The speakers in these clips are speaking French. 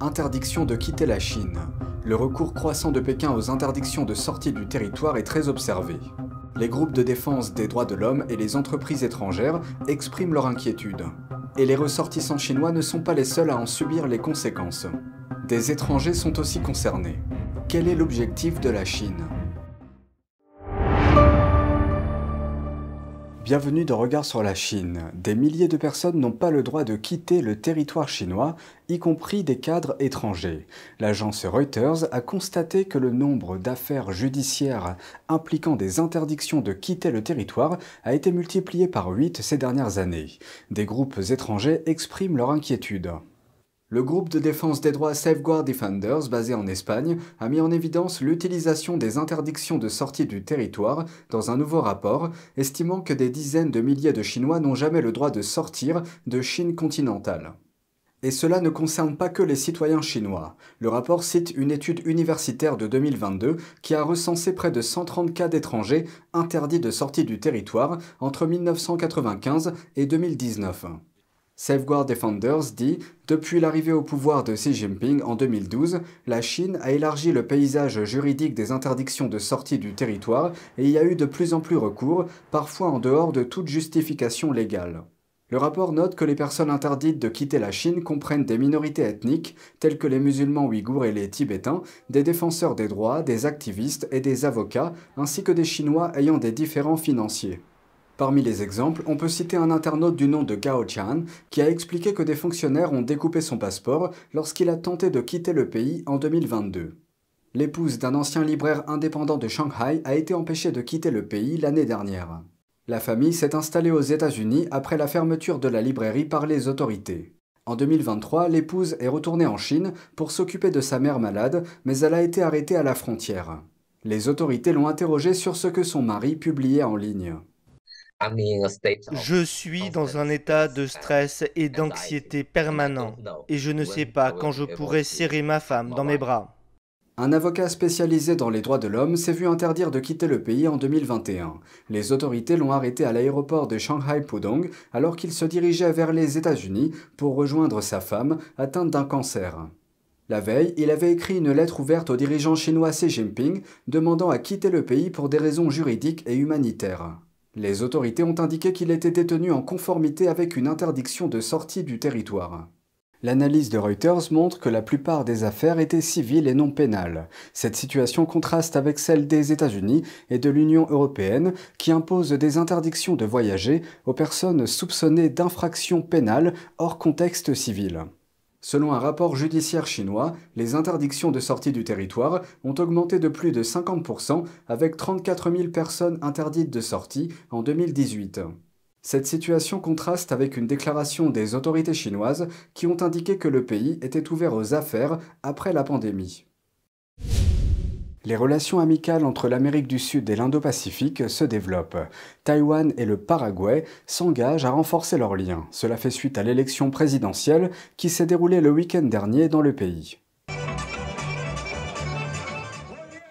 Interdiction de quitter la Chine. Le recours croissant de Pékin aux interdictions de sortie du territoire est très observé. Les groupes de défense des droits de l'homme et les entreprises étrangères expriment leur inquiétude. Et les ressortissants chinois ne sont pas les seuls à en subir les conséquences. Des étrangers sont aussi concernés. Quel est l'objectif de la Chine? Bienvenue dans Regard sur la Chine. Des milliers de personnes n'ont pas le droit de quitter le territoire chinois, y compris des cadres étrangers. L'agence Reuters a constaté que le nombre d'affaires judiciaires impliquant des interdictions de quitter le territoire a été multiplié par 8 ces dernières années. Des groupes étrangers expriment leur inquiétude. Le groupe de défense des droits Safeguard Defenders, basé en Espagne, a mis en évidence l'utilisation des interdictions de sortie du territoire dans un nouveau rapport, estimant que des dizaines de milliers de Chinois n'ont jamais le droit de sortir de Chine continentale. Et cela ne concerne pas que les citoyens chinois. Le rapport cite une étude universitaire de 2022 qui a recensé près de 130 cas d'étrangers interdits de sortie du territoire entre 1995 et 2019. Safeguard Defenders dit Depuis l'arrivée au pouvoir de Xi Jinping en 2012, la Chine a élargi le paysage juridique des interdictions de sortie du territoire et y a eu de plus en plus recours, parfois en dehors de toute justification légale. Le rapport note que les personnes interdites de quitter la Chine comprennent des minorités ethniques telles que les musulmans ouïghours et les tibétains, des défenseurs des droits, des activistes et des avocats, ainsi que des Chinois ayant des différends financiers. Parmi les exemples, on peut citer un internaute du nom de Gao Chan qui a expliqué que des fonctionnaires ont découpé son passeport lorsqu'il a tenté de quitter le pays en 2022. L'épouse d'un ancien libraire indépendant de Shanghai a été empêchée de quitter le pays l'année dernière. La famille s'est installée aux États-Unis après la fermeture de la librairie par les autorités. En 2023, l'épouse est retournée en Chine pour s'occuper de sa mère malade, mais elle a été arrêtée à la frontière. Les autorités l'ont interrogée sur ce que son mari publiait en ligne. Je suis dans un état de stress et d'anxiété permanent et je ne sais pas quand je pourrai serrer ma femme dans mes bras. Un avocat spécialisé dans les droits de l'homme s'est vu interdire de quitter le pays en 2021. Les autorités l'ont arrêté à l'aéroport de Shanghai Pudong alors qu'il se dirigeait vers les États-Unis pour rejoindre sa femme atteinte d'un cancer. La veille, il avait écrit une lettre ouverte au dirigeant chinois Xi Jinping demandant à quitter le pays pour des raisons juridiques et humanitaires. Les autorités ont indiqué qu'il était détenu en conformité avec une interdiction de sortie du territoire. L'analyse de Reuters montre que la plupart des affaires étaient civiles et non pénales. Cette situation contraste avec celle des États-Unis et de l'Union européenne qui imposent des interdictions de voyager aux personnes soupçonnées d'infractions pénales hors contexte civil. Selon un rapport judiciaire chinois, les interdictions de sortie du territoire ont augmenté de plus de 50% avec 34 000 personnes interdites de sortie en 2018. Cette situation contraste avec une déclaration des autorités chinoises qui ont indiqué que le pays était ouvert aux affaires après la pandémie. Les relations amicales entre l'Amérique du Sud et l'Indo-Pacifique se développent. Taïwan et le Paraguay s'engagent à renforcer leurs liens. Cela fait suite à l'élection présidentielle qui s'est déroulée le week-end dernier dans le pays.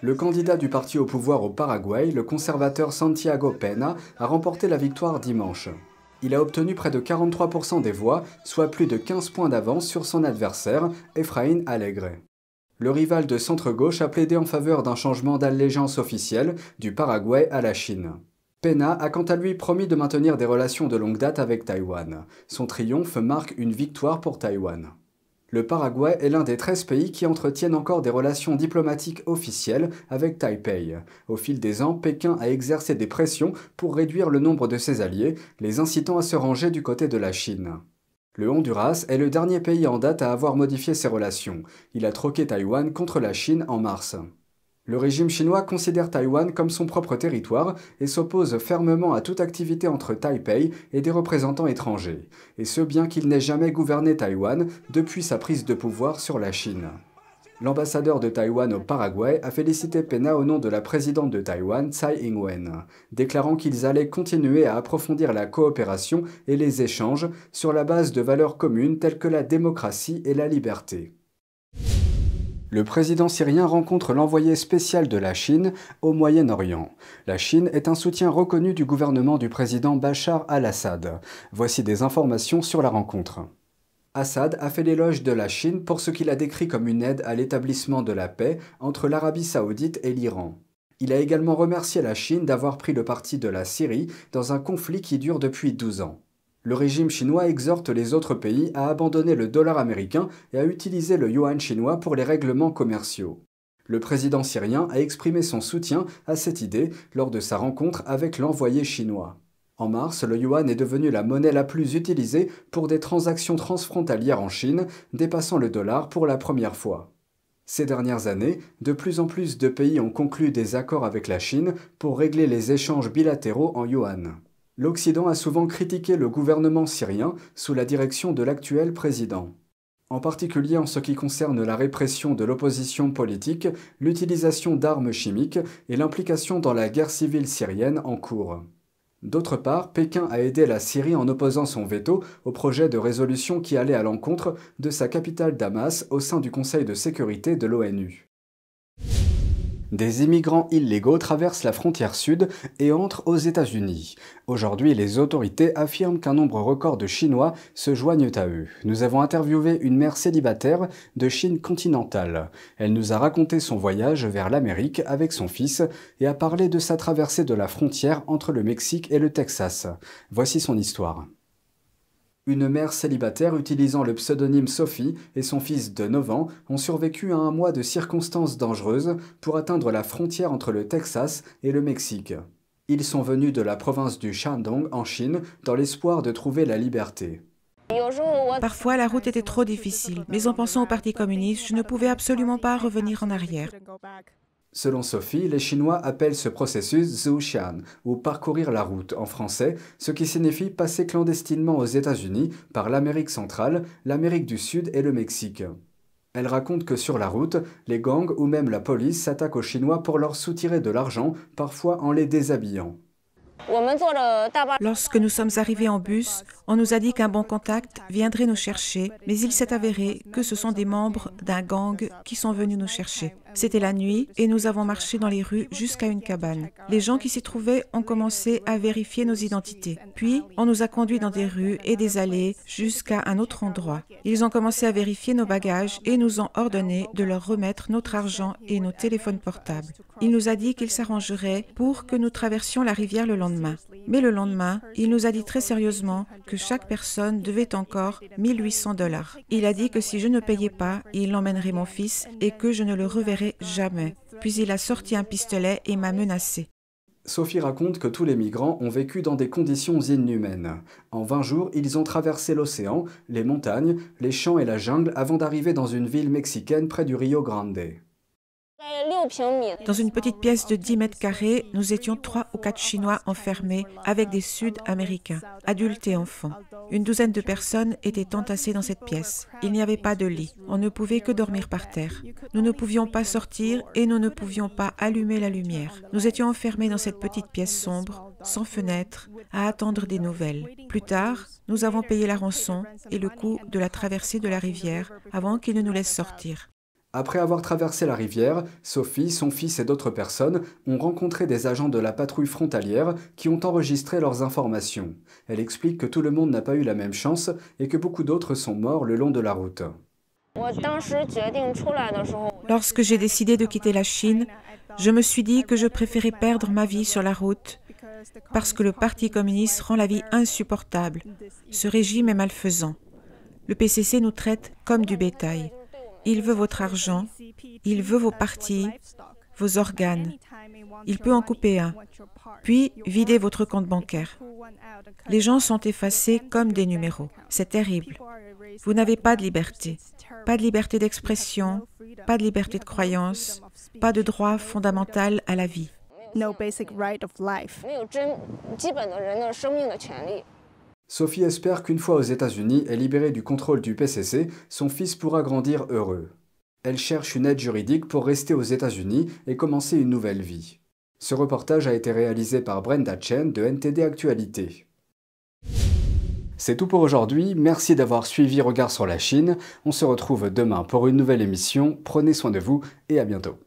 Le candidat du parti au pouvoir au Paraguay, le conservateur Santiago Pena, a remporté la victoire dimanche. Il a obtenu près de 43% des voix, soit plus de 15 points d'avance sur son adversaire, Efraín Alegre. Le rival de centre-gauche a plaidé en faveur d'un changement d'allégeance officielle du Paraguay à la Chine. Pena a quant à lui promis de maintenir des relations de longue date avec Taïwan. Son triomphe marque une victoire pour Taïwan. Le Paraguay est l'un des 13 pays qui entretiennent encore des relations diplomatiques officielles avec Taipei. Au fil des ans, Pékin a exercé des pressions pour réduire le nombre de ses alliés, les incitant à se ranger du côté de la Chine. Le Honduras est le dernier pays en date à avoir modifié ses relations. Il a troqué Taïwan contre la Chine en mars. Le régime chinois considère Taïwan comme son propre territoire et s'oppose fermement à toute activité entre Taipei et des représentants étrangers, et ce bien qu'il n'ait jamais gouverné Taïwan depuis sa prise de pouvoir sur la Chine. L'ambassadeur de Taïwan au Paraguay a félicité Pena au nom de la présidente de Taïwan, Tsai Ing-wen, déclarant qu'ils allaient continuer à approfondir la coopération et les échanges sur la base de valeurs communes telles que la démocratie et la liberté. Le président syrien rencontre l'envoyé spécial de la Chine au Moyen-Orient. La Chine est un soutien reconnu du gouvernement du président Bachar al-Assad. Voici des informations sur la rencontre. Assad a fait l'éloge de la Chine pour ce qu'il a décrit comme une aide à l'établissement de la paix entre l'Arabie saoudite et l'Iran. Il a également remercié la Chine d'avoir pris le parti de la Syrie dans un conflit qui dure depuis 12 ans. Le régime chinois exhorte les autres pays à abandonner le dollar américain et à utiliser le yuan chinois pour les règlements commerciaux. Le président syrien a exprimé son soutien à cette idée lors de sa rencontre avec l'envoyé chinois. En mars, le yuan est devenu la monnaie la plus utilisée pour des transactions transfrontalières en Chine, dépassant le dollar pour la première fois. Ces dernières années, de plus en plus de pays ont conclu des accords avec la Chine pour régler les échanges bilatéraux en yuan. L'Occident a souvent critiqué le gouvernement syrien sous la direction de l'actuel président. En particulier en ce qui concerne la répression de l'opposition politique, l'utilisation d'armes chimiques et l'implication dans la guerre civile syrienne en cours. D'autre part, Pékin a aidé la Syrie en opposant son veto au projet de résolution qui allait à l'encontre de sa capitale Damas au sein du Conseil de sécurité de l'ONU. Des immigrants illégaux traversent la frontière sud et entrent aux États-Unis. Aujourd'hui, les autorités affirment qu'un nombre record de Chinois se joignent à eux. Nous avons interviewé une mère célibataire de Chine continentale. Elle nous a raconté son voyage vers l'Amérique avec son fils et a parlé de sa traversée de la frontière entre le Mexique et le Texas. Voici son histoire. Une mère célibataire utilisant le pseudonyme Sophie et son fils de 9 ans ont survécu à un mois de circonstances dangereuses pour atteindre la frontière entre le Texas et le Mexique. Ils sont venus de la province du Shandong en Chine dans l'espoir de trouver la liberté. Parfois, la route était trop difficile, mais en pensant au Parti communiste, je ne pouvais absolument pas revenir en arrière. Selon Sophie, les Chinois appellent ce processus Zhuxian, ou parcourir la route en français, ce qui signifie passer clandestinement aux États-Unis par l'Amérique centrale, l'Amérique du Sud et le Mexique. Elle raconte que sur la route, les gangs ou même la police s'attaquent aux Chinois pour leur soutirer de l'argent, parfois en les déshabillant. Lorsque nous sommes arrivés en bus, on nous a dit qu'un bon contact viendrait nous chercher, mais il s'est avéré que ce sont des membres d'un gang qui sont venus nous chercher. C'était la nuit et nous avons marché dans les rues jusqu'à une cabane. Les gens qui s'y trouvaient ont commencé à vérifier nos identités. Puis, on nous a conduits dans des rues et des allées jusqu'à un autre endroit. Ils ont commencé à vérifier nos bagages et nous ont ordonné de leur remettre notre argent et nos téléphones portables. Il nous a dit qu'il s'arrangerait pour que nous traversions la rivière le lendemain. Mais le lendemain, il nous a dit très sérieusement que chaque personne devait encore 1800 dollars. Il a dit que si je ne payais pas, il emmènerait mon fils et que je ne le reverrais jamais. Puis il a sorti un pistolet et m'a menacé. Sophie raconte que tous les migrants ont vécu dans des conditions inhumaines. En 20 jours, ils ont traversé l'océan, les montagnes, les champs et la jungle avant d'arriver dans une ville mexicaine près du Rio Grande. Dans une petite pièce de 10 mètres carrés, nous étions trois ou quatre Chinois enfermés avec des Sud-Américains, adultes et enfants. Une douzaine de personnes étaient entassées dans cette pièce. Il n'y avait pas de lit. On ne pouvait que dormir par terre. Nous ne pouvions pas sortir et nous ne pouvions pas allumer la lumière. Nous étions enfermés dans cette petite pièce sombre, sans fenêtre, à attendre des nouvelles. Plus tard, nous avons payé la rançon et le coût de la traversée de la rivière avant qu'ils ne nous laissent sortir. Après avoir traversé la rivière, Sophie, son fils et d'autres personnes ont rencontré des agents de la patrouille frontalière qui ont enregistré leurs informations. Elle explique que tout le monde n'a pas eu la même chance et que beaucoup d'autres sont morts le long de la route. Lorsque j'ai décidé de quitter la Chine, je me suis dit que je préférais perdre ma vie sur la route parce que le Parti communiste rend la vie insupportable. Ce régime est malfaisant. Le PCC nous traite comme du bétail. Il veut votre argent, il veut vos parties, vos organes. Il peut en couper un, puis vider votre compte bancaire. Les gens sont effacés comme des numéros. C'est terrible. Vous n'avez pas de liberté. Pas de liberté d'expression, pas de liberté de croyance, pas de droit fondamental à la vie. Sophie espère qu'une fois aux États-Unis et libérée du contrôle du PCC, son fils pourra grandir heureux. Elle cherche une aide juridique pour rester aux États-Unis et commencer une nouvelle vie. Ce reportage a été réalisé par Brenda Chen de NTD Actualité. C'est tout pour aujourd'hui, merci d'avoir suivi Regard sur la Chine. On se retrouve demain pour une nouvelle émission. Prenez soin de vous et à bientôt.